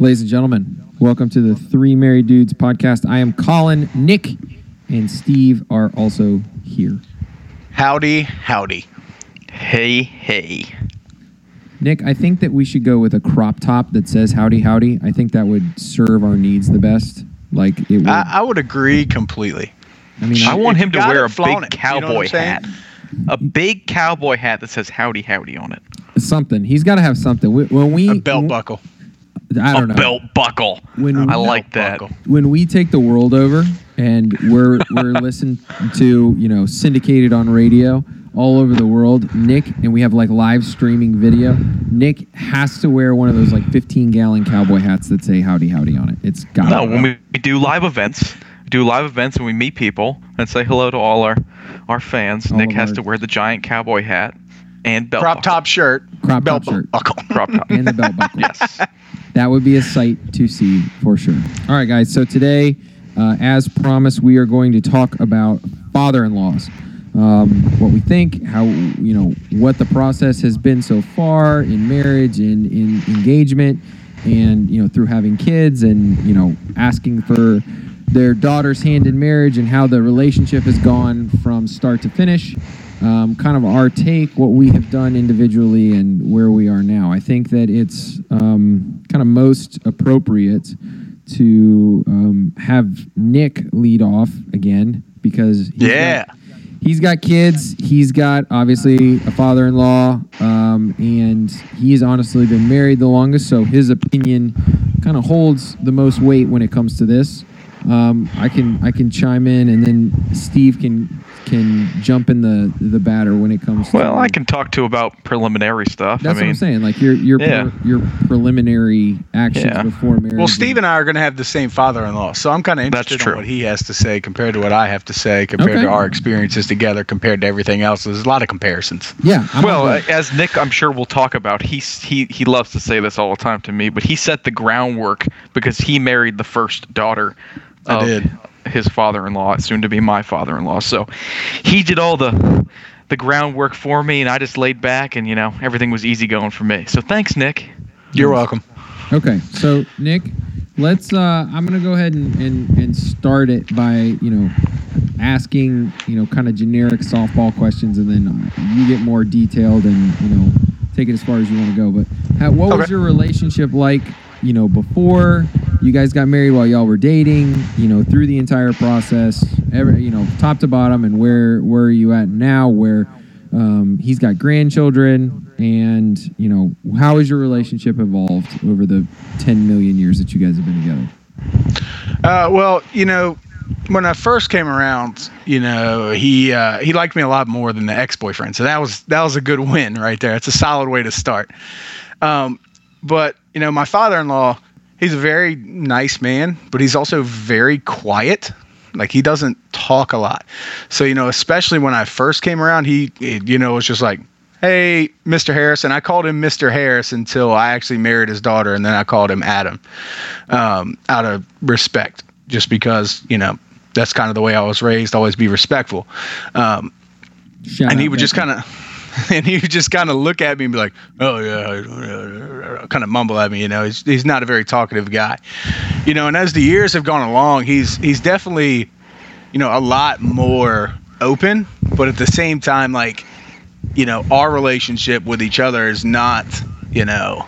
Ladies and gentlemen, welcome to the Three Married Dudes podcast. I am Colin, Nick, and Steve are also here. Howdy, howdy. Hey, hey. Nick, I think that we should go with a crop top that says howdy, howdy. I think that would serve our needs the best. Like it would. I, I would agree completely. I mean, I I, want him to wear a big it. You know cowboy hat. A big cowboy hat that says howdy, howdy on it. something. He's got to have something. When we A belt buckle. I don't a know. belt buckle. When I we- like that. buckle. when we take the world over and we're we're listened to, you know, syndicated on radio all over the world, Nick, and we have like live streaming video. Nick has to wear one of those like 15 gallon cowboy hats that say howdy howdy on it. It's got No, when we do live events, do live events and we meet people and say hello to all our our fans. All Nick has our- to wear the giant cowboy hat and belt Crop buckle. top shirt. Crop belt top shirt. buckle. crop top. and the belt buckle. yes. That would be a sight to see for sure. All right, guys. So today, uh, as promised, we are going to talk about father-in-laws. Um, what we think, how you know, what the process has been so far in marriage, in in engagement, and you know, through having kids, and you know, asking for their daughter's hand in marriage, and how the relationship has gone from start to finish um, kind of our take, what we have done individually, and where we are now. I think that it's um, kind of most appropriate to um, have Nick lead off again because he's Yeah. got, he's got kids. He's got obviously a father-in-law, um, and he's honestly been married the longest, so his opinion kind of holds the most weight when it comes to this. Um, I can I can chime in, and then Steve can can jump in the the batter when it comes. Well, to, I can talk to about preliminary stuff. That's I mean, what I'm saying. Like your your Yeah. pre- your preliminary actions Yeah. before marriage. Well, Steve and I are going to have the same father-in-law, so I'm kind of That's interested true. in what he has to say compared to what I have to say, compared Okay. to our experiences together, compared to everything else. There's a lot of comparisons. Yeah. I'm well, uh, as Nick, I'm sure we'll talk about. He he he loves to say this all the time to me, but he set the groundwork because he married the first daughter I of did. His father-in-law, soon to be my father-in-law. So he did all the the groundwork for me, and I just laid back, and you know everything was easy going for me. So thanks, Nick. You're welcome. Okay, so Nick, let's. Uh, I'm gonna go ahead and, and and start it by you know asking you know kind of generic softball questions, and then uh, you get more detailed and you know take it as far as you want to go. But how, what was your relationship like? You know, before you guys got married, while y'all were dating, you know, through the entire process, every you know, top to bottom, and where where are you at now? Where um, he's got grandchildren, and you know, how has your relationship evolved over the 10 million years that you guys have been together? Uh, well, you know, when I first came around, you know, he uh, he liked me a lot more than the ex-boyfriend. So that was that was a good win right there. It's a solid way to start. Um, but you know, my father-in-law, he's a very nice man, but he's also very quiet. Like he doesn't talk a lot. So you know, especially when I first came around, he, you know was just like. Hey, Mr. Harrison. I called him Mr. Harris until I actually married his daughter, and then I called him Adam um, out of respect, just because you know that's kind of the way I was raised. Always be respectful. Um, and he would just kind of, and he would just kind of look at me and be like, "Oh yeah," kind of mumble at me. You know, he's he's not a very talkative guy. You know, and as the years have gone along, he's he's definitely, you know, a lot more open, but at the same time, like, you know, our relationship with each other is not, you know,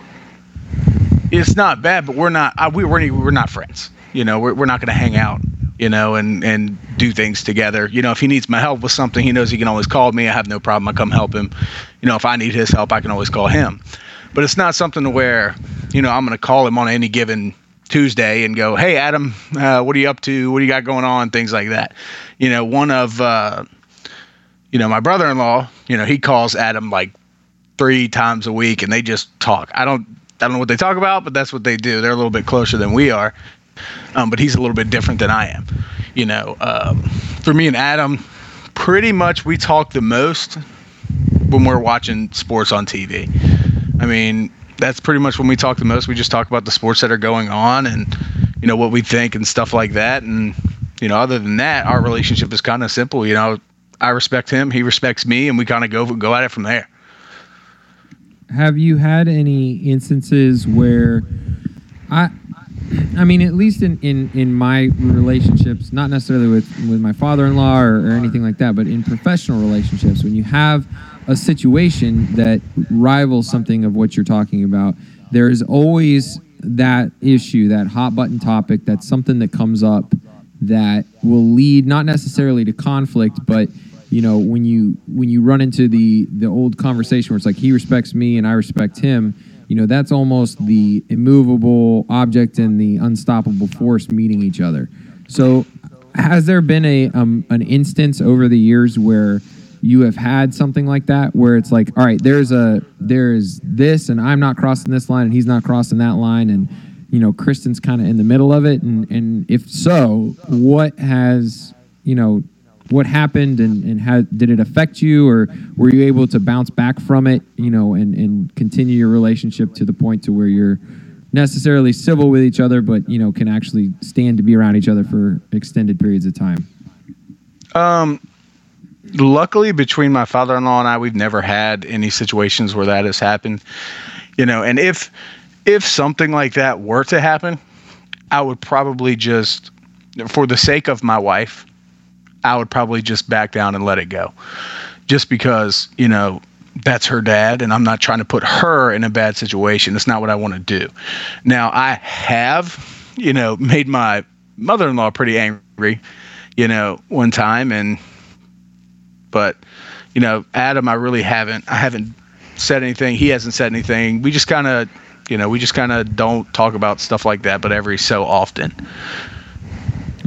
it's not bad, but we're not I, we we're we're not friends. You know, we're we're not going to hang out. You know, and and do things together. You know, if he needs my help with something, he knows he can always call me. I have no problem. I come help him. You know, if I need his help, I can always call him. But it's not something to where, you know, I'm going to call him on any given Tuesday and go, "Hey, Adam, uh, what are you up to? What do you got going on?" Things like that. You know, one of, uh, you know, my brother-in-law. You know, he calls Adam like three times a week, and they just talk. I don't, I don't know what they talk about, but that's what they do. They're a little bit closer than we are, um, but he's a little bit different than I am. You know, um, for me and Adam, pretty much we talk the most when we're watching sports on TV. I mean, that's pretty much when we talk the most. We just talk about the sports that are going on and you know what we think and stuff like that. And you know, other than that, our relationship is kind of simple. You know, I respect him, he respects me, and we kind of go go at it from there. Have you had any instances where I I mean, at least in, in, in my relationships, not necessarily with, with my father-in-law or, or anything like that, but in professional relationships, when you have a situation that rivals something of what you're talking about, there is always that issue, that hot button topic, that's something that comes up that will lead not necessarily to conflict, but you know when you when you run into the the old conversation where it's like he respects me and I respect him, you know that's almost the immovable object and the unstoppable force meeting each other. So, has there been a um, an instance over the years where you have had something like that where it's like all right there's a there's this and i'm not crossing this line and he's not crossing that line and you know kristen's kind of in the middle of it and and if so what has you know what happened and and how did it affect you or were you able to bounce back from it you know and and continue your relationship to the point to where you're necessarily civil with each other but you know can actually stand to be around each other for extended periods of time Um, luckily, between my father-in-law and I, we've never had any situations where that has happened. You know, and if if something like that were to happen, I would probably just, for the sake of my wife, I would probably just back down and let it go, just because you know that's her dad, and I'm not trying to put her in a bad situation. That's not what I want to do. Now, I have, you know, made my mother-in-law pretty angry, you know, one time, and but you know, Adam, I really haven't. I haven't said anything. He hasn't said anything. We just kind of, you know, we just kind of don't talk about stuff like that, but every so often.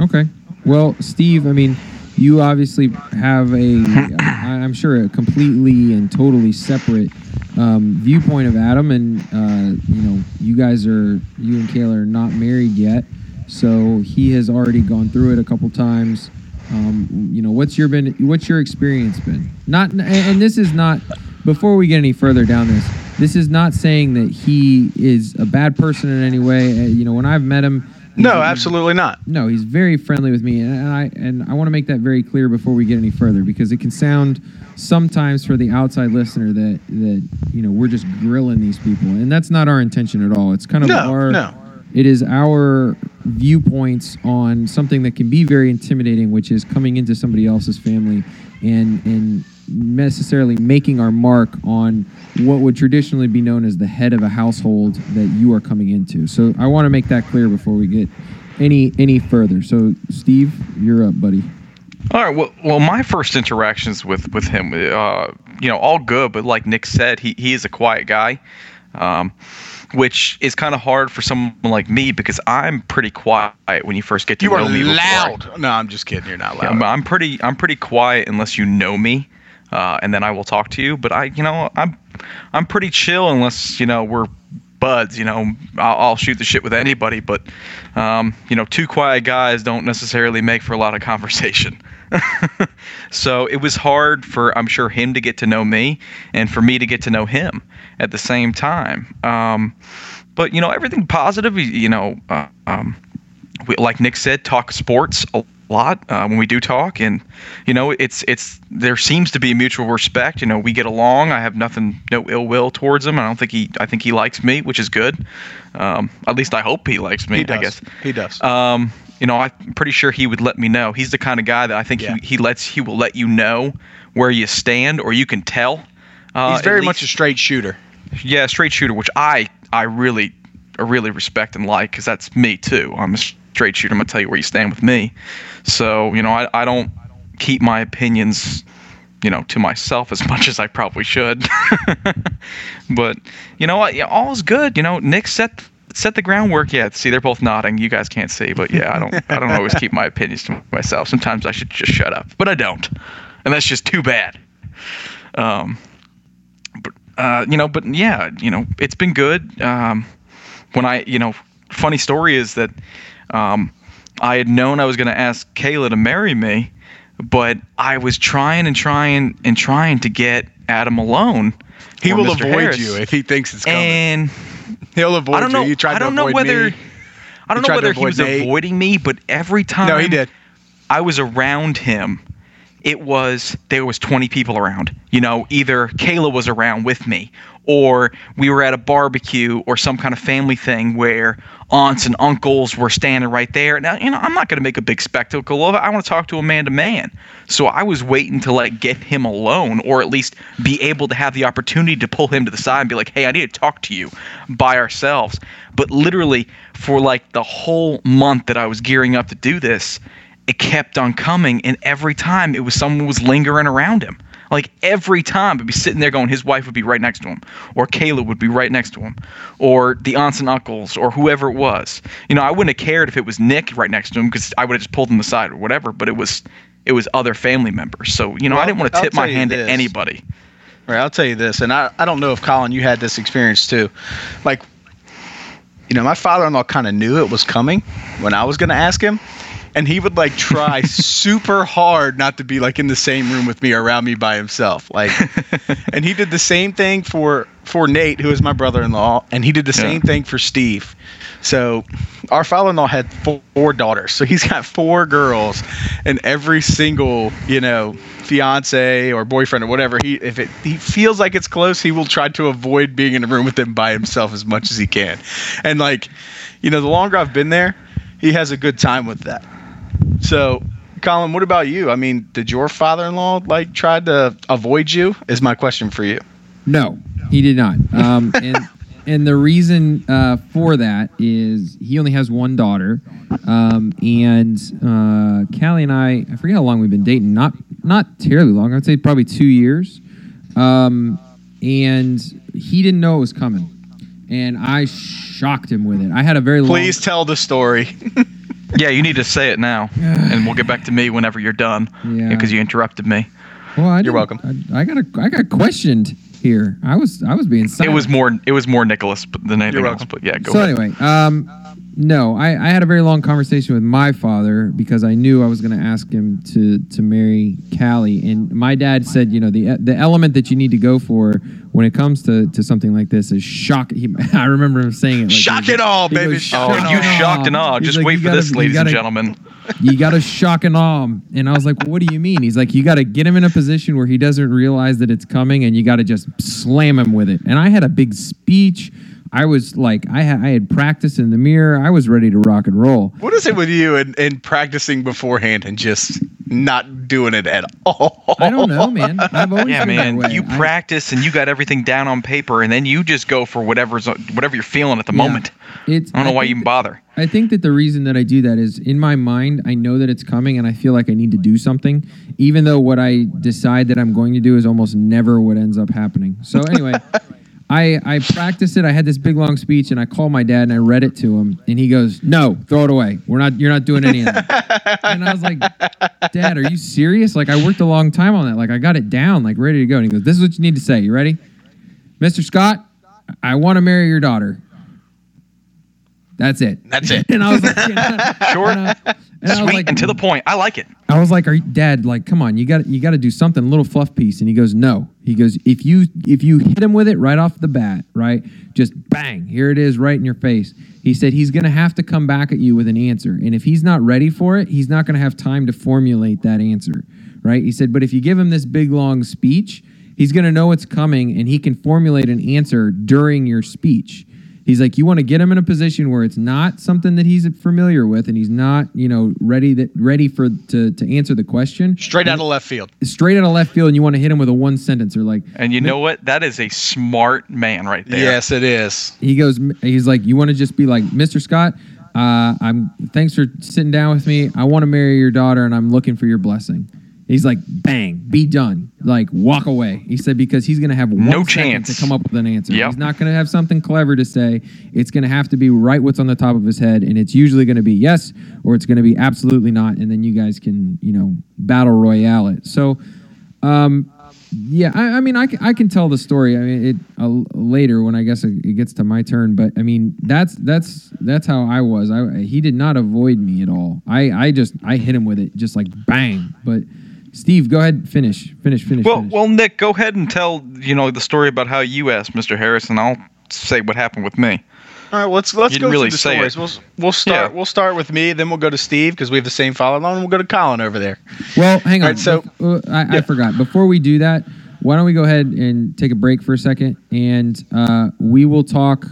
Okay. Well, Steve, I mean, you obviously have a, I'm sure, a completely and totally separate um, viewpoint of Adam, and uh, you know, you guys are, you and Kayla are not married yet, so he has already gone through it a couple times. Um, you know, what's your been, what's your experience been? Not, and- this is not. Before we get any further down this, this is not saying that he is a bad person in any way. Uh, you know, when I've met him, No, absolutely not. no, he's very friendly with me, and I and I want to make that very clear before we get any further because it can sound sometimes for the outside listener that that you know we're just grilling these people, and that's not our intention at all. It's kind of No, our no. it is our viewpoints on something that can be very intimidating, which is coming into somebody else's family and and necessarily making our mark on what would traditionally be known as the head of a household that you are coming into. So I want to make that clear before we get any any further. So Steve, you're up, buddy. All right. Well, well, my first interactions with with him, uh, you know, all good. But like Nick said, he he is a quiet guy, um, which is kind of hard for someone like me because I'm pretty quiet when you first get to You know are me. before. loud. No, I'm just kidding. You're not Yeah, loud. I'm, I'm pretty I'm pretty quiet unless you know me, uh, and then I will talk to you. But I, you know, I'm I'm pretty chill unless you know we're buds. You know, I'll, I'll shoot the shit with anybody. But um, you know, two quiet guys don't necessarily make for a lot of conversation. so it was hard for I'm sure him to get to know me, and for me to get to know him at the same time. Um, but you know, everything positive. You know. Uh, um, we, like Nick said, talk sports a lot uh, when we do talk, and you know, it's it's there seems to be mutual respect. You know, we get along. I have nothing, no ill will towards him. I don't think he, I think he likes me, which is good. Um, at least I hope he likes me. he does. I guess. He does. Um, you know, I'm pretty sure he would let me know. He's the kind of guy that I think Yeah. he, he lets he will let you know where you stand, or you can tell. Uh, He's very much a straight shooter. yeah, straight shooter, which I I really I really respect and like because that's me too. I'm a straight shooter. I'm gonna tell you where you stand with me. So you know, I I don't keep my opinions you know to myself as much as I probably should. but you know what? Yeah, all is good. You know, Nick set set the groundwork. Yeah, see, they're both nodding. You guys can't see, but yeah, I don't I don't always keep my opinions to myself. Sometimes I should just shut up, but I don't, and that's just too bad. Um, but uh, you know, but yeah, you know, it's been good. Um, when I, you know, funny story is that um, I had known I was going to ask Kayla to marry me, but I was trying and trying and trying to get Adam alone. He will Mr. avoid Harris. you if he thinks it's coming. And He'll avoid I don't know. you. You tried I don't to know whether me. I don't You know whether he was Nate. avoiding me, but every time No, he did. I was around him, it was there was 20 people around. You know, either Kayla was around with me or we were at a barbecue or some kind of family thing where aunts and uncles were standing right there. Now, you know, I'm not going to make a big spectacle of it. I want to talk to a man to man. So I was waiting to like get him alone or at least be able to have the opportunity to pull him to the side and be like, "Hey, I need to talk to you by ourselves." But literally for like the whole month that I was gearing up to do this, it kept on coming and every time it was someone was lingering around him. Like every time, I'd be sitting there going, his wife would be right next to him, or Kayla would be right next to him, or the aunts and uncles, or whoever it was. You know, I wouldn't have cared if it was Nick right next to him because I would have just pulled him aside or whatever. But it was, it was other family members. So you know, I didn't want to tip my hand to anybody. Right, I'll tell you this, and I, I don't know if Colin you had this experience too. Like, you know, my father-in-law kind of knew it was coming when I was going to ask him, and he would like try super hard not to be like in the same room with me or around me by himself. Like, and he did the same thing for for Nate, who is my brother-in-law, and he did the Yeah. same thing for Steve. So, our father-in-law had four, four daughters, so he's got four girls, and every single you know fiance or boyfriend or whatever he if it he feels like it's close he will try to avoid being in a room with them by himself as much as he can and like you know the longer i've been there he has a good time with that so colin what about you i mean did your father-in-law like try to avoid you is my question for you No, he did not. Um, and and the reason uh, for that is he only has one daughter, um, and uh, Callie and I, I forget how long we've been dating. Not not terribly long. I'd say probably two years. Um, and he didn't know it was coming, and I shocked him with it. I had a very please tell the story Yeah, you need to say it now, and we'll get back to me whenever you're done. Yeah. because you interrupted me. Well, I You're welcome. I, I got a, I got questioned here. I was I was being It was more. It was more Nicholas than anything You're else. welcome. But yeah, go so ahead. anyway, um, no, I, I had a very long conversation with my father because I knew I was going to ask him to to marry Callie, and my dad said, you know, the the element that you need to go for when it comes to, to something like this is shock. He, I remember him saying it. Like, Shock it all, goes, baby, Oh, shock "Shock you shocked and awe. He's Just like, wait for gotta- this, ladies gotta- and gentlemen. you got to shock and awe him. And I was like, what do you mean? He's like, you got to get him in a position where he doesn't realize that it's coming and you got to just slam him with it. And I had a big speech. I was like, I, ha- I had practiced in the mirror. I was ready to rock and roll. what is it with you and, and practicing beforehand and just not doing it at all I don't know, man. I've always Yeah, been man. that way. You I- practice and you got everything down on paper, and then you just go for whatever's whatever you're feeling at the Yeah. moment. It's, I don't know why you even bother. I think that the reason that I do that is in my mind, I know that it's coming and I feel like I need to do something, even though what I decide that I'm going to do is almost never what ends up happening. So, anyway, I, I practiced it. I had this big long speech and I called my dad and I read it to him and he goes, No, throw it away. We're not, you're not doing any of that. and I was like, Dad, are you serious? Like, I worked a long time on that. Like, I got it down, like, ready to go. And he goes, This is what you need to say. You ready? Mr. Scott, I want to marry your daughter. That's it. That's it. and I was like, Short, and I- and I was sweet, like- and to the point. I like it. I was like, "Are you, Dad? Like, come on, you got you got to do something, a little fluff piece." And he goes, "No." He goes, "If you if you hit him with it right off the bat, right, just bang, here it is, right in your face." He said he's going to have to come back at you with an answer, and if he's not ready for it, he's not going to have time to formulate that answer, right? He said, "But if you give him this big long speech, he's going to know what's coming, and he can formulate an answer during your speech." He's like, you want to get him in a position where it's not something that he's familiar with, and he's not, you know, ready that ready for to to answer the question straight out of left field straight out of left field, and you want to hit him with a one sentence or like. And you know what? That is a smart man right there. yes it is He goes, he's like, you want to just be like, Mr. Scott, uh, I'm thanks for sitting down with me. I want to marry your daughter, and I'm looking for your blessing. He's like, bang, be done. Like, walk away. He said because he's gonna have one No chance. to come up with an answer. Yep. He's not gonna have something clever to say. It's gonna have to be right what's on the top of his head, and it's usually gonna be yes or it's gonna be absolutely not, and then you guys can, you know, battle royale it. So, um, yeah, I, I mean, I, can- I can tell the story. I mean, it uh, later when I guess it, it gets to my turn. But I mean, that's that's that's how I was. I he did not avoid me at all. I I just I hit him with it just like bang. But Steve, go ahead, finish, finish, finish. Well, finish. well, Nick, go ahead and tell you know the story about how you asked Mr. Harris, and I'll say what happened with me. All right, let's let's go didn't really through the say stories. it. We'll we'll start Yeah. we'll start with me, then we'll go to Steve because we have the same follow along, and we'll go to Colin over there. Well, hang on. Alright, so- uh, I, I Yeah. forgot. Before we do that, why don't we go ahead and take a break for a second, and uh, we will talk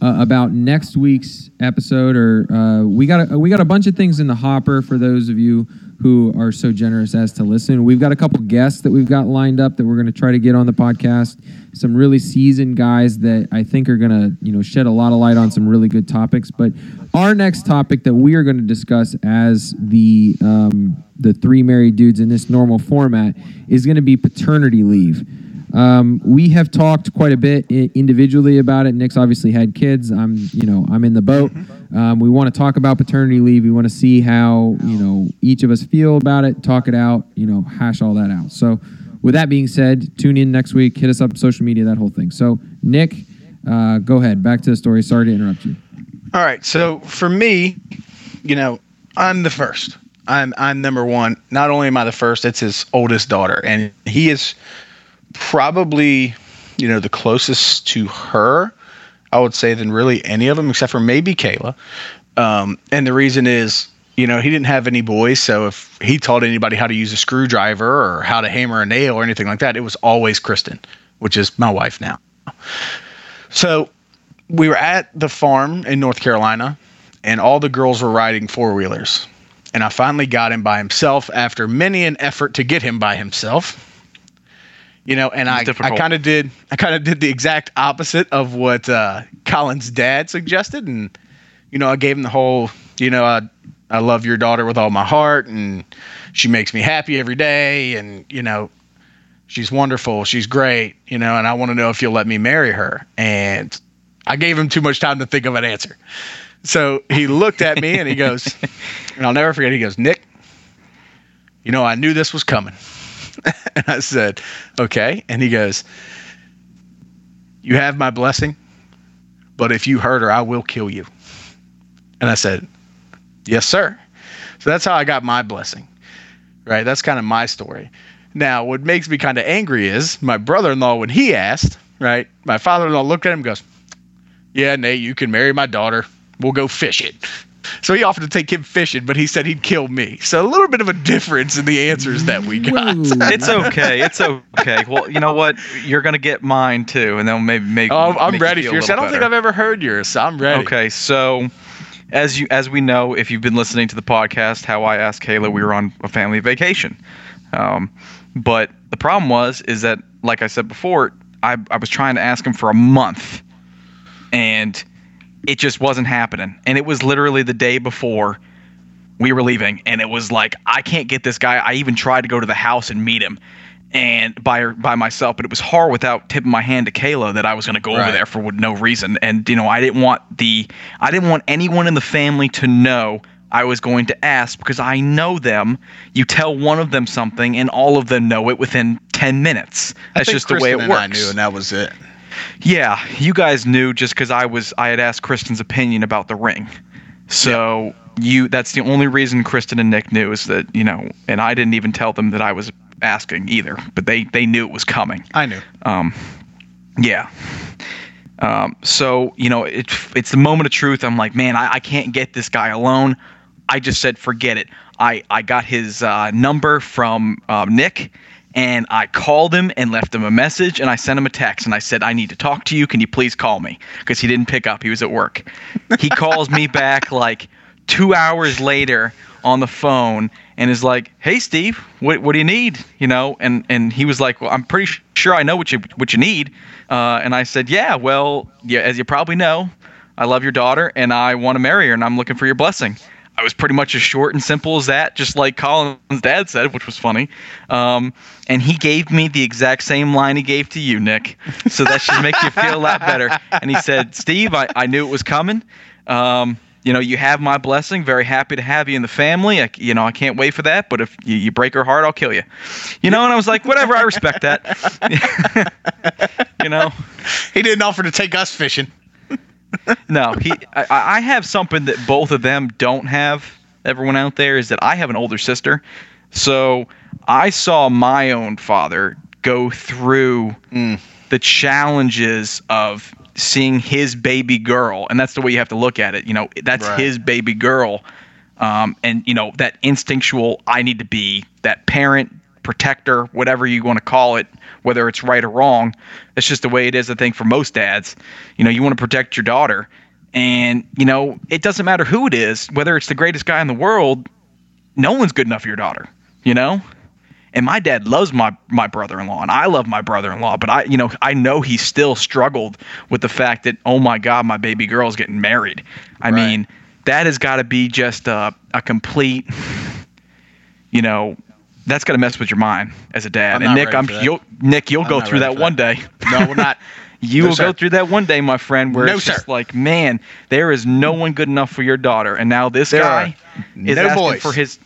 uh, about next week's episode. Or uh, we got a, we got a bunch of things in the hopper for those of you who are so generous as to listen. We've got a couple guests that we've got lined up that we're going to try to get on the podcast. Some really seasoned guys that I think are going to, you know, shed a lot of light on some really good topics. But our next topic that we are going to discuss as the um, the three married dudes in this normal format is going to be paternity leave. Um, we have talked quite a bit individually about it. Nick's obviously had kids. I'm, you know, I'm in the boat. Um, we want to talk about paternity leave. We want to see how, you know, each of us feel about it, talk it out, you know, hash all that out. So, with that being said, tune in next week. Hit us up social media, that whole thing. So, Nick, uh, go ahead. Back to the story. Sorry to interrupt you. All right. So for me, you know, I'm the first. I'm I'm number one. Not only am I the first, it's his oldest daughter, and he is probably, you know, the closest to her. I would say than really any of them, except for maybe Kayla. Um, and the reason is, you know, he didn't have any boys, so if he taught anybody how to use a screwdriver or how to hammer a nail or anything like that, it was always Kristen, which is my wife now. So we were at the farm in North Carolina, and all the girls were riding four wheelers. And I finally got him by himself after many an effort to get him by himself. You know, and I, I kind of did I kind of did the exact opposite of what uh, Colin's dad suggested, and you know I gave him the whole you know I I love your daughter with all my heart, and she makes me happy every day, and you know she's wonderful, she's great, you know, and I want to know if you'll let me marry her. And I gave him too much time to think of an answer. So he looked at me and he goes, and I'll never forget, he goes, Nick, you know, I knew this was coming. and I said, okay. And he goes, you have my blessing, but if you hurt her, I will kill you. And I said, yes, sir. So that's how I got my blessing, right? That's kind of my story. Now, what makes me kind of angry is my brother in law, when he asked, right, my father in law looked at him and goes, Yeah, Nate, you can marry my daughter. We'll go fishing. So he offered to take him fishing, but he said he'd kill me. So a little bit of a difference in the answers that we got. It's okay. It's okay. Well, you know what? You're gonna get mine too, and then maybe make. Oh, I'm make ready feel for a yours. I don't think. I've ever heard yours, so I'm ready. Okay, so as you as we know, if you've been listening to the podcast, how I asked Kayla, we were on a family vacation. Um, but the problem was is that, like I said before, I I was trying to ask him for a month, and it just wasn't happening. And it was literally the day before we were leaving, and it was like I can't get this guy. I even tried to go to the house and meet him. And by by myself, but it was hard without tipping my hand to Kayla that I was going to go over there for no reason. And you know, I didn't want the I didn't want anyone in the family to know I was going to ask because I know them. You tell one of them something, and all of them know it within ten minutes. That's just the way it Kristen works. and I knew, and that was it. Yeah, you guys knew just because I was I had asked Kristen's opinion about the ring. So you that's the only reason Kristen and Nick knew is that, you know, and I didn't even tell them that I was asking either, but they they knew it was coming. I knew. Um yeah. Um, so you know it, it's the moment of truth. I'm like, man, I, I can't get this guy alone. I just said, forget it. I I got his uh, number from uh, Nick, and I called him and left him a message, and I sent him a text, and I said, I need to talk to you. Can you please call me? Because he didn't pick up. He was at work. He calls me back like two hours later on the phone and is like, "Hey, Steve, what what do you need?" You know, and and he was like, "Well, I'm pretty sure I know what you what you need." Uh, and I said, "Yeah, well, yeah, as you probably know, I love your daughter and I want to marry her, and I'm looking for your blessing." I was pretty much as short and simple as that, just like Colin's dad said, which was funny. Um, and he gave me the exact same line he gave to you, Nick. So that should make you feel a lot better. And he said, Steve, I, I knew it was coming. Um, you know, you have my blessing. Very happy to have you in the family. I, you know, I can't wait for that. But if you, you break her heart, I'll kill you. You know, and I was like, whatever. I respect that. you know, He didn't offer to take us fishing. no, he. I, I have something that both of them don't have. Everyone out there is that I have an older sister, so I saw my own father go through the challenges of seeing his baby girl, and that's the way you have to look at it. You know, that's Right. his baby girl, um, and you know that instinctual. I need to be that parent protector, whatever you want to call it, whether it's right or wrong. It's just the way it is, I think, for most dads. You know, you want to protect your daughter. And, you know, it doesn't matter who it is, whether it's the greatest guy in the world, no one's good enough for your daughter, you know? And my dad loves my my brother-in-law and I love my brother-in-law, but I you know, I know he still struggled with the fact that oh my god, my baby girl is getting married. I Right. mean, that has got to be just a, a complete you know, that's got to mess with your mind as a dad. I'm and Nick, I'm you'll Nick, you'll I'm go through that one day. No, we're not. You No, will go through that one day, my friend, where No, it's just sir. like, man, there is no one good enough for your daughter, and now this There guy is no asking boys. for his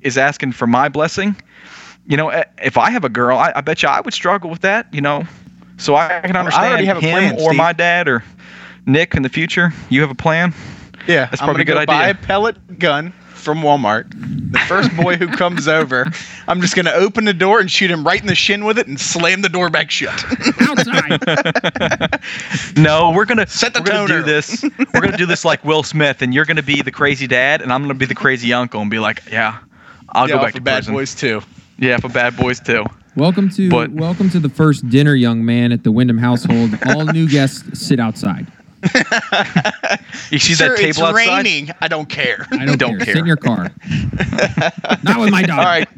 is asking for my blessing. You know, eh, if I have a girl, I, I bet you I would struggle with that. You know, so I can understand already have a him plan, or Steve. my dad or Nick in the future. You have a plan? Yeah, That's I'm probably gonna a good go buy a pellet gun from Walmart. The first boy who comes over, I'm just gonna open the door and shoot him right in the shin with it and slam the door back shut. Outside. No, we're gonna Set the we're gonna do this. We're gonna do this like Will Smith, and you're gonna be the crazy dad, and I'm gonna be the crazy uncle, and be like, yeah, I'll yeah, go back for to bad prison. boys too. Yeah, for bad boys too. welcome to But- welcome to the first dinner, young man, at the Wyndham household. All new guests sit outside. You see Sir, that table it's outside? raining. I don't care. I don't, Don't care. care. Sit in your car. Not with my dog. All right,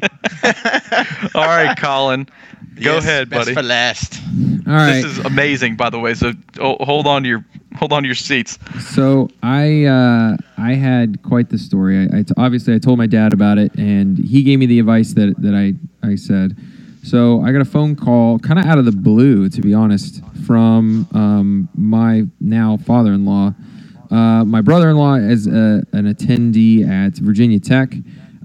All right, Colin. Go Yes, ahead, best buddy. for last. All right. This is amazing, by the way. So oh, hold on to your hold on to your seats. So I uh, I had quite the story. I, I t- obviously I told my dad about it, and he gave me the advice that that I I said. So I got a phone call, kind of out of the blue, to be honest, from um, my now father-in-law. Uh, my brother-in-law is a, an attendee at Virginia Tech,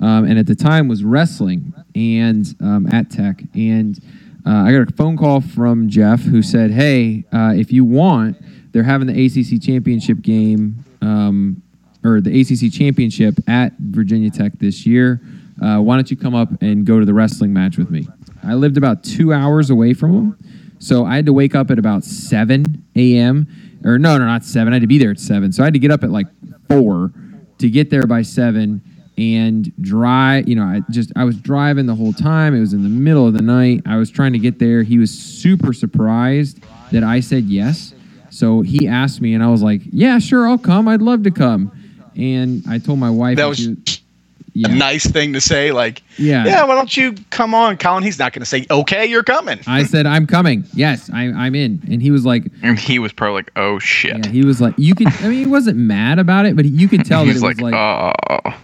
um, and at the time was wrestling and um, at Tech. And uh, I got a phone call from Jeff who said, "Hey, uh, if you want, they're having the ACC championship game um, or the ACC championship at Virginia Tech this year. Uh, why don't you come up and go to the wrestling match with me?" I lived about two hours away from him, so I had to wake up at about 7 a.m. Or no, no, not 7. I had to be there at 7. So I had to get up at like 4 to get there by 7 and drive. You know, I just, I was driving the whole time. It was in the middle of the night. I was trying to get there. He was super surprised that I said yes. So he asked me, and I was like, yeah, sure, I'll come. I'd love to come. And I told my wife, That was she a nice thing to say. Like, Yeah. yeah, why don't you come on, Colin? He's not gonna say, okay, you're coming. I said, I'm coming. Yes, I, I'm in. And he was like, And he was probably like, "Oh shit." Yeah, he was like, you could. I mean, he wasn't mad about it, but you could tell that He's it was like, like, "Oh,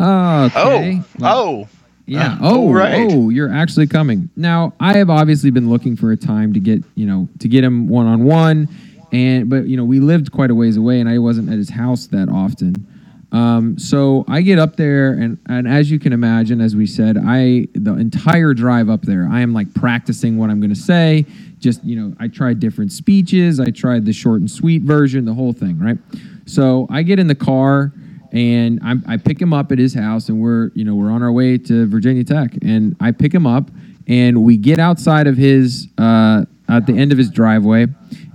oh, okay. oh, Like, oh, yeah. Uh, oh, Oh, right. Oh, you're actually coming. Now, I have obviously been looking for a time to get, you know, to get him one on one, and but you know, we lived quite a ways away, and I wasn't at his house that often. Um, so I get up there, and and as you can imagine, as we said, I the entire drive up there, I am like practicing what I'm going to say. Just you know, I tried different speeches. I tried the short and sweet version, the whole thing, right? So I get in the car and I'm, I pick him up at his house, and we're you know we're on our way to Virginia Tech, and I pick him up, and we get outside of his uh, at the end of his driveway,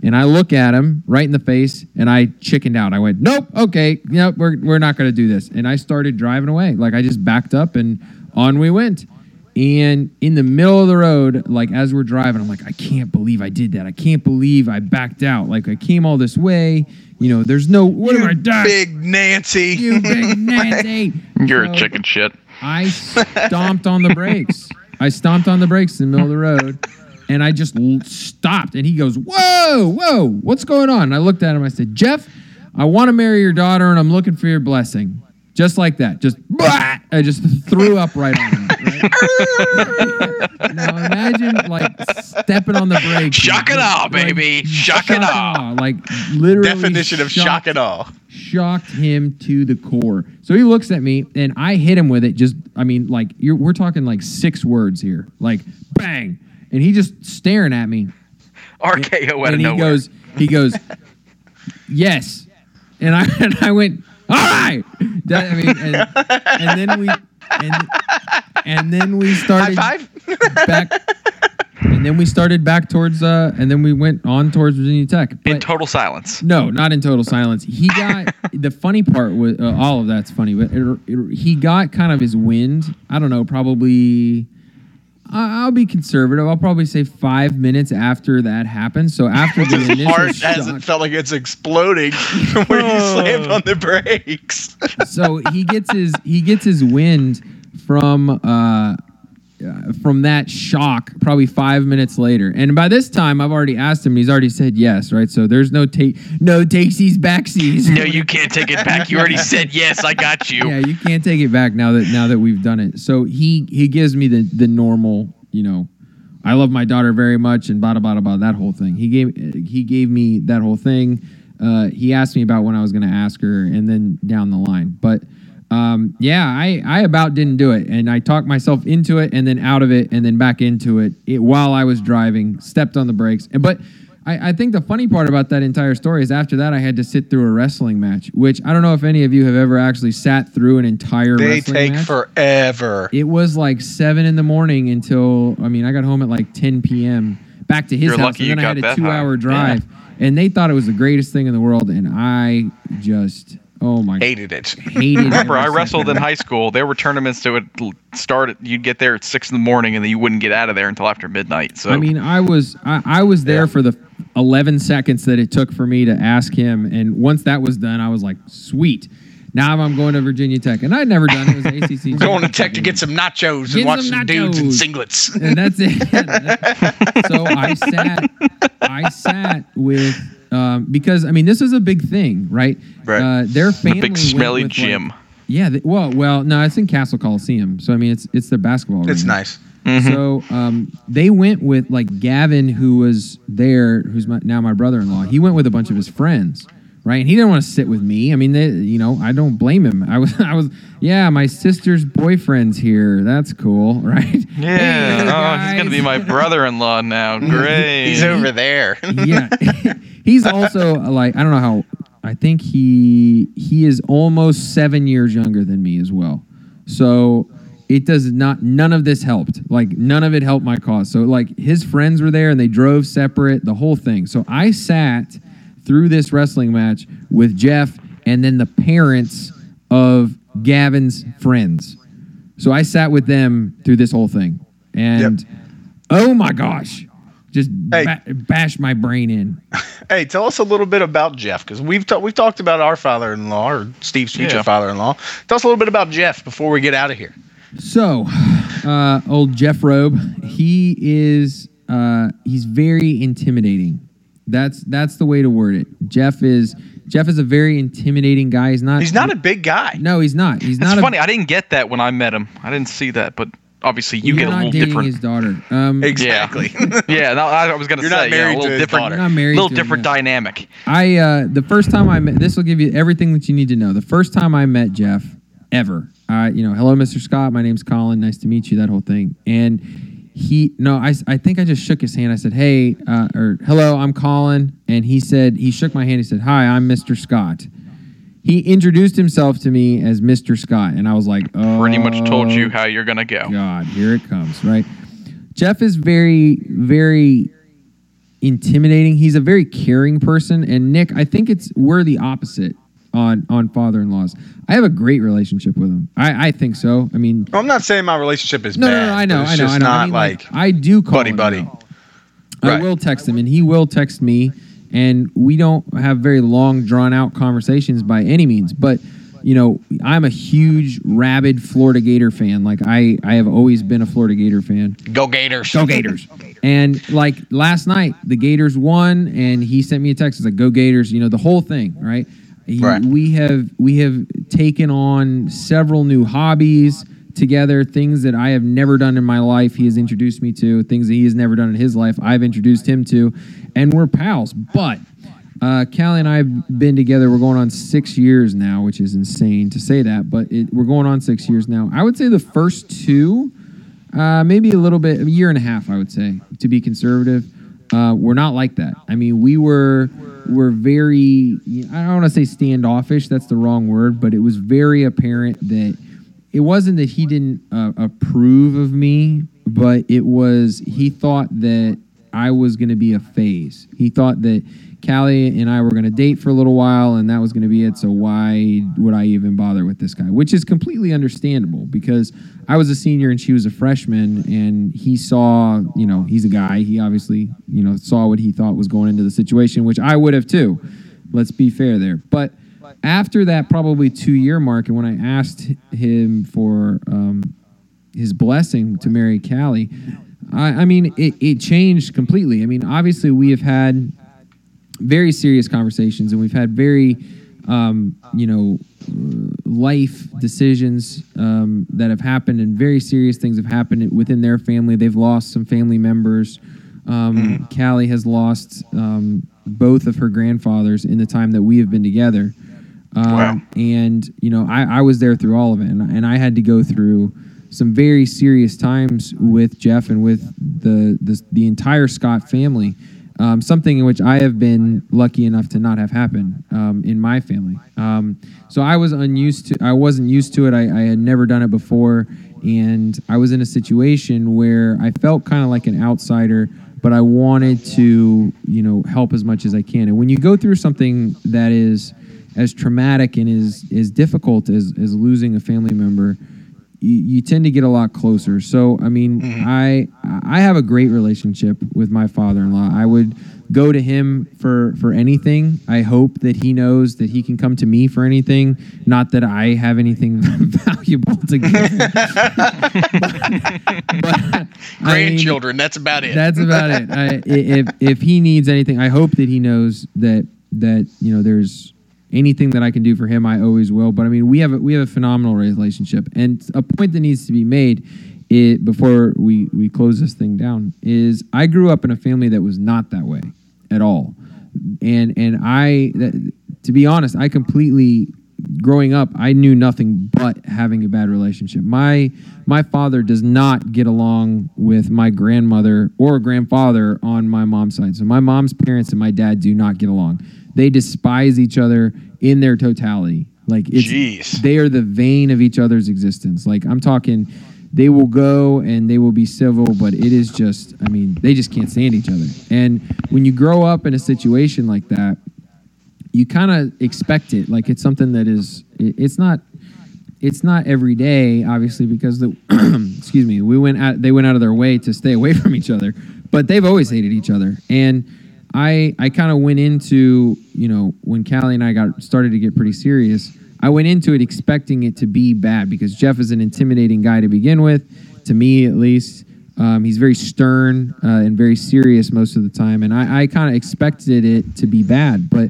and I look at him right in the face, and I chickened out. I went, nope, okay, nope, we're we're not gonna do this, and I started driving away. Like I just backed up, and on we went. And in the middle of the road, like as we're driving, I'm like, I can't believe I did that. I can't believe I backed out. Like I came all this way. You know, there's no what am I doing? big Nancy. You big Nancy. you're So a chicken shit." I stomped on the brakes. I stomped on the brakes in the middle of the road, and I just stopped. And he goes, "Whoa, whoa, what's going on?" And I looked at him. I said, "Jeff, I want to marry your daughter, and I'm looking for your blessing." Just like that. Just blah! I just threw up right on him. right? now imagine like stepping on the brakes. Shock it all, Like, baby. Shock it all. Like literally. Definition of shock it all. shocked him to the core. So he looks at me and I hit him with it. Just, I mean, like you're, we're talking like six words here, like bang, and he just staring at me. RKO out of and he nowhere. goes, he goes, yes, and I and I went, all right. That, I mean, and, and then we and and then we started five. back. And then we started back towards, uh, and then we went on towards Virginia Tech. in total silence. no, not in total silence. He got the funny part was uh, all of that's funny, but it, it, he got kind of his wind. I don't know, probably I'll be conservative. I'll probably say five minutes after that happened. So after the His initial heart shock, hasn't felt like it's exploding where you slammed on the brakes. so he gets his he gets his wind from uh, from that shock probably five minutes later and by this time i've already asked him he's already said yes right so there's no take no takesies backsies No, you can't take it back. You already said yes. I got you. yeah you can't take it back now that now that we've done it so he he gives me the the normal you know i love my daughter very much and bada bada blah that whole thing he gave he gave me that whole thing uh, he asked me about when i was going to ask her and then down the line but um, yeah i i about didn't do it and i talked myself into it and then out of it and then back into it, it while i was driving stepped on the brakes and but I, I think the funny part about that entire story is after that I had to sit through a wrestling match, which I don't know if any of you have ever actually sat through an entire They wrestling take match. forever. It was like seven in the morning until I mean I got home at like 10 p.m. Back to his You're house, lucky and then you I had a that high. two-hour drive, and they thought it was the greatest thing in the world, and I just oh my god. Hated it. hated. Remember, I wrestled in high school. There were tournaments that would start. At, you'd get there at six in the morning, and then you wouldn't get out of there until after midnight. So I mean, I was I, I was there Yeah. for the 11 seconds that it took for me to ask him, and once that was done, I was like, sweet. Now I'm going to Virginia Tech, and I'd never done it. It was ACC. Going to tech to get some nachos Get and watch some some, dudes in singlets. and that's it. so I sat, I sat with, um, because I mean, this is a big thing, right? Right. Uh, their the family big went smelly with, like- gym. yeah. They, well, well, no, it's in Cassell Coliseum, so I mean, it's it's their basketball. It's arena. nice. Mm-hmm. So um, they went with like Gavin, who was there, who's my, now my brother-in-law. He went with a bunch of his friends, right? And he didn't want to sit with me. I mean, they, you know, I don't blame him. I was, I was, yeah, my sister's boyfriend's here. That's cool, right? Yeah. Hey, oh, he's gonna be my brother-in-law now. Great. He's over there. yeah, he's also like I don't know how. I think he he is almost seven years younger than me as well. So it does not. None of this helped. Like none of it helped my cause. So like his friends were there and they drove separate. The whole thing. So I sat through this wrestling match with Jeff and then the parents of Gavin's friends. So I sat with them through this whole thing, and oh my gosh, just Hey. ba- bash my brain in. Hey, tell us a little bit about Jeff because we've ta- we've talked about our father-in-law or Steve's future Yeah. father-in-law. Tell us a little bit about Jeff before we get out of here. So, uh, old Jeff Robe, he is uh, he's very intimidating. That's that's the way to word it. Jeff is Jeff is a very intimidating guy. He's not. He's not a big guy. No, he's not. He's It's not. funny. I didn't get that when I met him. I didn't see that, but obviously you you're get a little dating different. his daughter. Um, Exactly. yeah, no, I, I was gonna You're say not yeah, a little his different. You're not married little to him, different yeah. dynamic. I uh, the first time I met this will give you everything that you need to know. The first time I met Jeff ever, uh, you know, hello, Mr. Scott. My name's Colin. Nice to meet you. That whole thing. And he, no, I, I think I just shook his hand. I said, hey, uh, or hello, I'm Colin. And he said, he shook my hand. He said, hi, I'm Mr. Scott. He introduced himself to me as Mr. Scott, and I was like, oh, Pretty much told you how you're gonna go. God, here it comes, right? Jeff is very, very intimidating. He's a very caring person, and Nick, I think it's we're the opposite on on father-in-laws. I have a great relationship with him. I, I think so. I mean, I'm not saying my relationship is no, bad. no, no, I know, it's I know, just I know. Not I mean, like, I do call buddy him, buddy. though. I will text him, and he will text me, and we don't have very long, drawn out conversations by any means. But you know, I'm a huge rabid Florida Gator fan. Like I, I have always been a Florida Gator fan. Go Gators. Go Gators! And like last night, the Gators won, and he sent me a text. It's like, "Go Gators!" You know the whole thing, right? Right. We have we have taken on several new hobbies together, things that I have never done in my life. He has introduced me to things that he has never done in his life. I've introduced him to, and we're pals. But uh, Callie and I have been together. We're going on six years now, which is insane to say that, but it, we're going on six years now. I would say the first two, uh, maybe a little bit, a year and a half, I would say, to be conservative. Uh, we're not like that. I mean, we were were very. I don't want to say standoffish. That's the wrong word, but it was very apparent that it wasn't that he didn't uh, approve of me, but it was he thought that I was going to be a phase. He thought that Callie and I were going to date for a little while, and that was going to be it. So why would I even bother with this guy? Which is completely understandable because I was a senior and she was a freshman, and he saw, you know, he's a guy. He obviously, you know, saw what he thought was going into the situation, which I would have too. Let's be fair there. But after that, probably two year mark, and when I asked him for um, his blessing to marry Callie, I, I mean, it, it changed completely. I mean, obviously, we have had very serious conversations and we've had very, um, you know, life decisions um, that have happened and very serious things have happened within their family. They've lost some family members. Um, Callie has lost um, both of her grandfathers in the time that we have been together. Um, Wow. And, you know, I, I was there through all of it. And, and I had to go through some very serious times with Jeff and with the, the, the entire Scott family. Um, something in which I have been lucky enough to not have happen um, in my family. Um, so I was unused to. I wasn't used to it. I, I had never done it before, and I was in a situation where I felt kind of like an outsider, but I wanted to, you know, help as much as I can. And when you go through something that is as traumatic and is as difficult as, as losing a family member, you, you tend to get a lot closer. So, I mean, mm-hmm. I I have a great relationship with my father-in-law. I would go to him for for anything. I hope that he knows that he can come to me for anything. Not that I have anything valuable to give. but, I mean, Grandchildren. that's about it. that's about it. I- if if he needs anything, I hope that he knows that that you know there's anything that I can do for him. I always will. But I mean, we have a, we have a phenomenal relationship, and a point that needs to be made. It, before we, we close this thing down is I grew up in a family that was not that way at all, and and I that, to be honest I completely growing up, I knew nothing but having a bad relationship. My my father does not get along with my grandmother or grandfather on my mom's side. So my mom's parents and my dad do not get along. They despise each other in their totality. Like it's Jeez. they are the vein of each other's existence. Like I'm talking they will go and they will be civil, but it is just I mean, they just can't stand each other. And when you grow up in a situation like that, you kind of expect it. Like it's something that is it, it's not it's not every day obviously because the excuse me we went out they went out of their way to stay away from each other but they've always hated each other. And i i kind of went into you know when callie and i got started to get pretty serious i went into it expecting it to be bad because jeff is an intimidating guy to begin with. To me at least um, he's very stern uh, and very serious most of the time and i, I kind of expected it to be bad but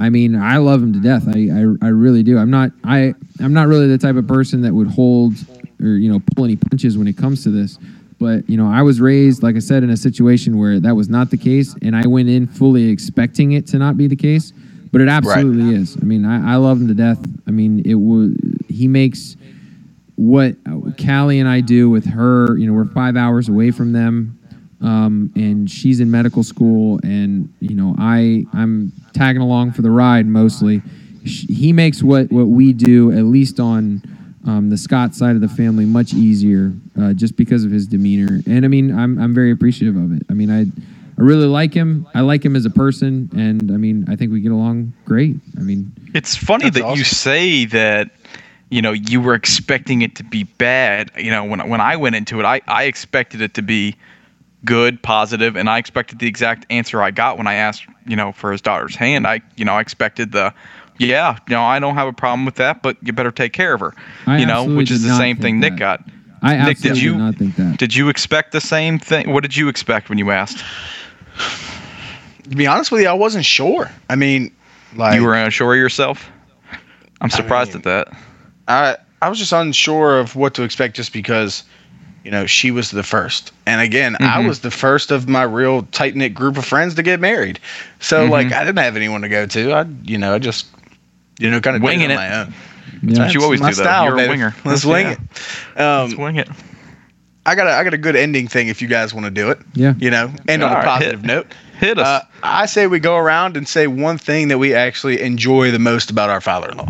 I mean, I love him to death. I, I, I really do. I'm not I I'm not really the type of person that would hold or you know pull any punches when it comes to this. But you know, I was raised, like I said, in a situation where that was not the case, and I went in fully expecting it to not be the case. But it absolutely is. I mean, I, I love him to death. I mean, it was he makes what Callie and I do with her. You know, we're five hours away from them um, and she's in medical school and you know i i'm tagging along for the ride mostly. Sh he makes what what we do at least on um, the scott side of the family much easier uh, just because of his demeanor. And i mean i'm, I'm very appreciative of it. I mean i i really like him. I like him as a person. And i mean i think we get along great. I mean It's funny That's that you say that. You know, you were expecting it to be bad. You know, when when I went into it, I I expected it to be good, positive, and I expected the exact answer I got when I asked, you know, for his daughter's hand. I, you know, I expected the, yeah, you know, I don't have a problem with that, but you better take care of her. I you know, which is the same think thing Nick got. i Nick, absolutely did you did not think that Did you expect the same thing? What did you expect when you asked? to be honest with you, I wasn't sure. I mean, like you were unsure of yourself. I'm surprised mean- at that. I I was just unsure of what to expect just because, you know, she was the first. And again, I Mhm. was the first of my real tight knit group of friends to get married. So Mhm. like I didn't have anyone to go to. I you know, I just you know, kind of Winging did it it. my own. yeah. what you always my do, though. style, You're a winger. Let's Yeah. wing it. Um, Swing it. I got a I got a good ending thing if you guys want to do it. yeah You know, end on All a right, positive hit- note. Hit us. Uh, I say we go around and say one thing that we actually enjoy the most about our father-in-law.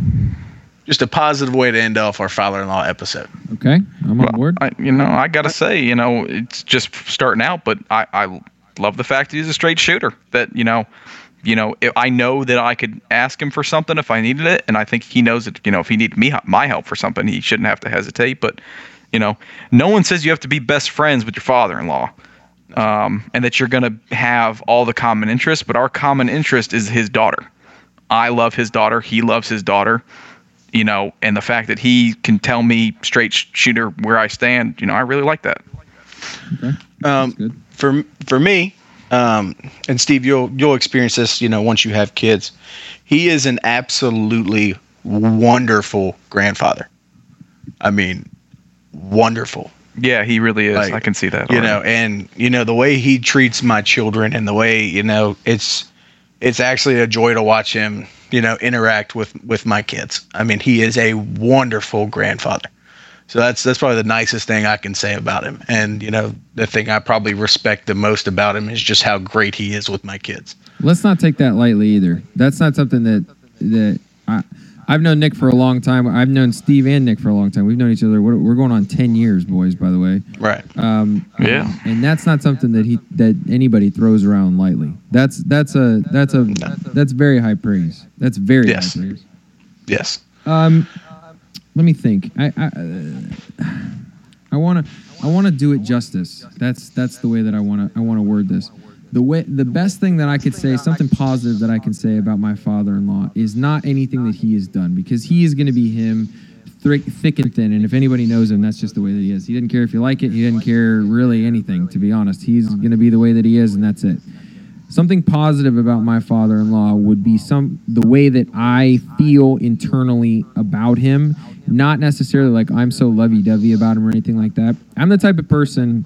Just a positive way to end off our father-in-law episode. okay i'm on board I, you know, I gotta say, you know, it's just starting out, but I, I love the fact that he's a straight shooter. That you know, you know, if I know that I could ask him for something if I needed it, and I think he knows that, you know, if he needed me my help for something, he shouldn't have to hesitate. But, you know, no one says you have to be best friends with your father-in-law, um, and that you're gonna have all the common interests. But our common interest is his daughter. I love his daughter. He loves his daughter. You know, and the fact that he can tell me straight sh- shooter where I stand, you know, I really like that. Okay. Um, for for me, um, and Steve, you'll you'll experience this, you know, once you have kids. He is an absolutely wonderful grandfather. I mean, wonderful. Yeah, he really is. Like, I can see that. You already. know, and you know the way he treats my children and the way you know it's it's actually a joy to watch him, you know, interact with with my kids. I mean, he is a wonderful grandfather. So that's that's probably the nicest thing I can say about him. And you know, the thing I probably respect the most about him is just how great he is with my kids. Let's not take that lightly either. That's not something that that I I've known Nick for a long time. I've known Steve and Nick for a long time. We've known each other. We're, we're going on ten years, boys. By the way. Right. Um, Yeah. And that's not something that he that anybody throws around lightly. That's that's a that's a that's very high praise. That's very Yes. high praise. Yes. Um, let me think. I I, uh, I want to I want to do it justice. That's that's the way that I want to I want to word this. The way the best thing that I could say, something positive that I can say about my father-in-law is not anything that he has done because he is going to be him thick, thick and thin. And if anybody knows him, that's just the way that he is. He didn't care if you like it. He didn't care really anything, to be honest. He's going to be the way that he is, and that's it something positive about my father-in-law would be some the way that I feel internally about him, not necessarily like I'm so lovey-dovey about him or anything like that. I'm the type of person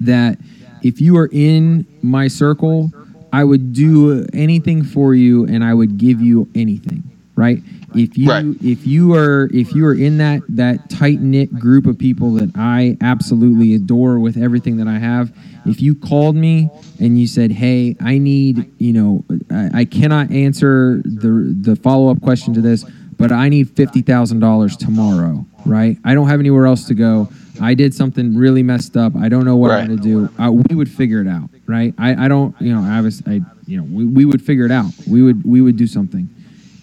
that if you are in my circle, I would do anything for you and I would give you anything, right? If you Right. if you are if you are in that that tight knit group of people that I absolutely adore with everything that I have, if you called me and you said, "Hey, I need, you know, I, I cannot answer the the follow up question to this, but I need fifty thousand dollars tomorrow," right? I don't have anywhere else to go. I did something really messed up. I don't know what I'm going to do. Uh, we would figure it out, right? I, I don't, you know, I was, I, you know, we, we would figure it out. We would, we would do something.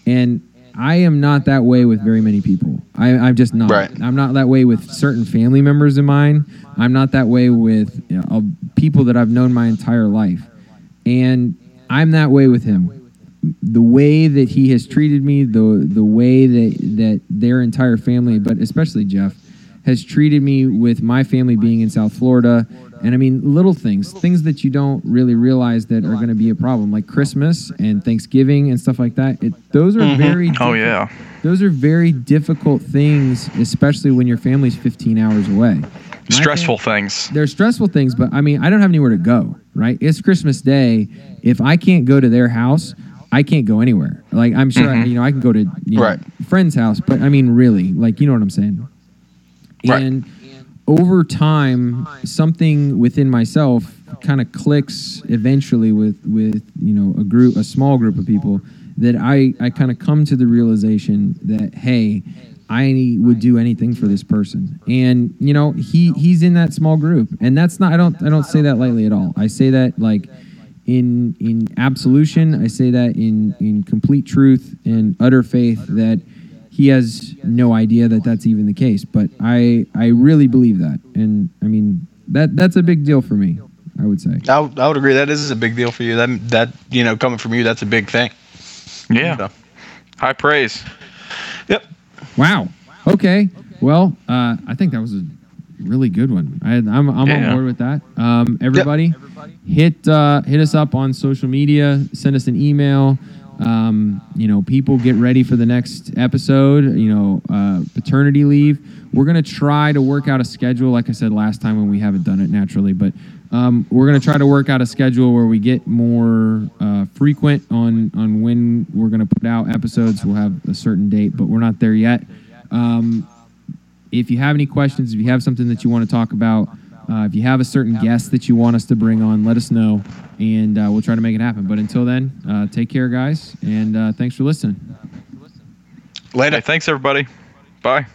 And I am not that way with very many people. I, I'm just not. Right. I'm not that way with certain family members of mine. I'm not that way with you know, people that I've known my entire life. And I'm that way with him. The way that he has treated me, the the way that that their entire family, but especially Jeff, has treated me with my family being in South Florida. And I mean, little things, things that you don't really realize that are going to be a problem, like Christmas and Thanksgiving and stuff like that. It, those are mm-hmm. very Oh yeah. those are very difficult things, especially when your family's 15 hours away. My Stressful fam- things. they're stressful things, but I mean, I don't have anywhere to go, right? It's Christmas Day. If I can't go to their house, I can't go anywhere. Like, I'm sure, I, you know, I can go to you know, Right. friend's house, but I mean, really, like, you know what I'm saying? And over time, something within myself kind of clicks eventually with, with, you know, a group, a small group of people that I, I kind of come to the realization that, hey, I would do anything for this person. And, you know, he, he's in that small group. And that's not, I don't, I don't say that lightly at all. I say that like, in in absolution i say that in in complete truth and utter faith that he has no idea that that's even the case but i i really believe that and i mean that that's a big deal for me i would say I, would- I would agree that is a big deal for you. That that you know coming from you, that's a big thing. Yeah. So, High praise. yep. wow okay well uh i think that was a really good one I, i'm, I'm Yeah. on board with that um everybody hit uh hit us up on social media send us an email um, you know, people get ready for the next episode. You know, uh, paternity leave. We're gonna try to work out a schedule, like I said last time when we haven't done it naturally, but um, we're gonna try to work out a schedule where we get more uh, frequent on on when we're gonna put out episodes. We'll have a certain date, but we're not there yet. Um, if you have any questions, if you have something that you want to talk about, if you have a certain guest that you want us to bring on, let us know, and uh, we'll try to make it happen. But until then, uh, take care, guys, and uh, thanks for listening. Later. Hey, thanks everybody. Bye.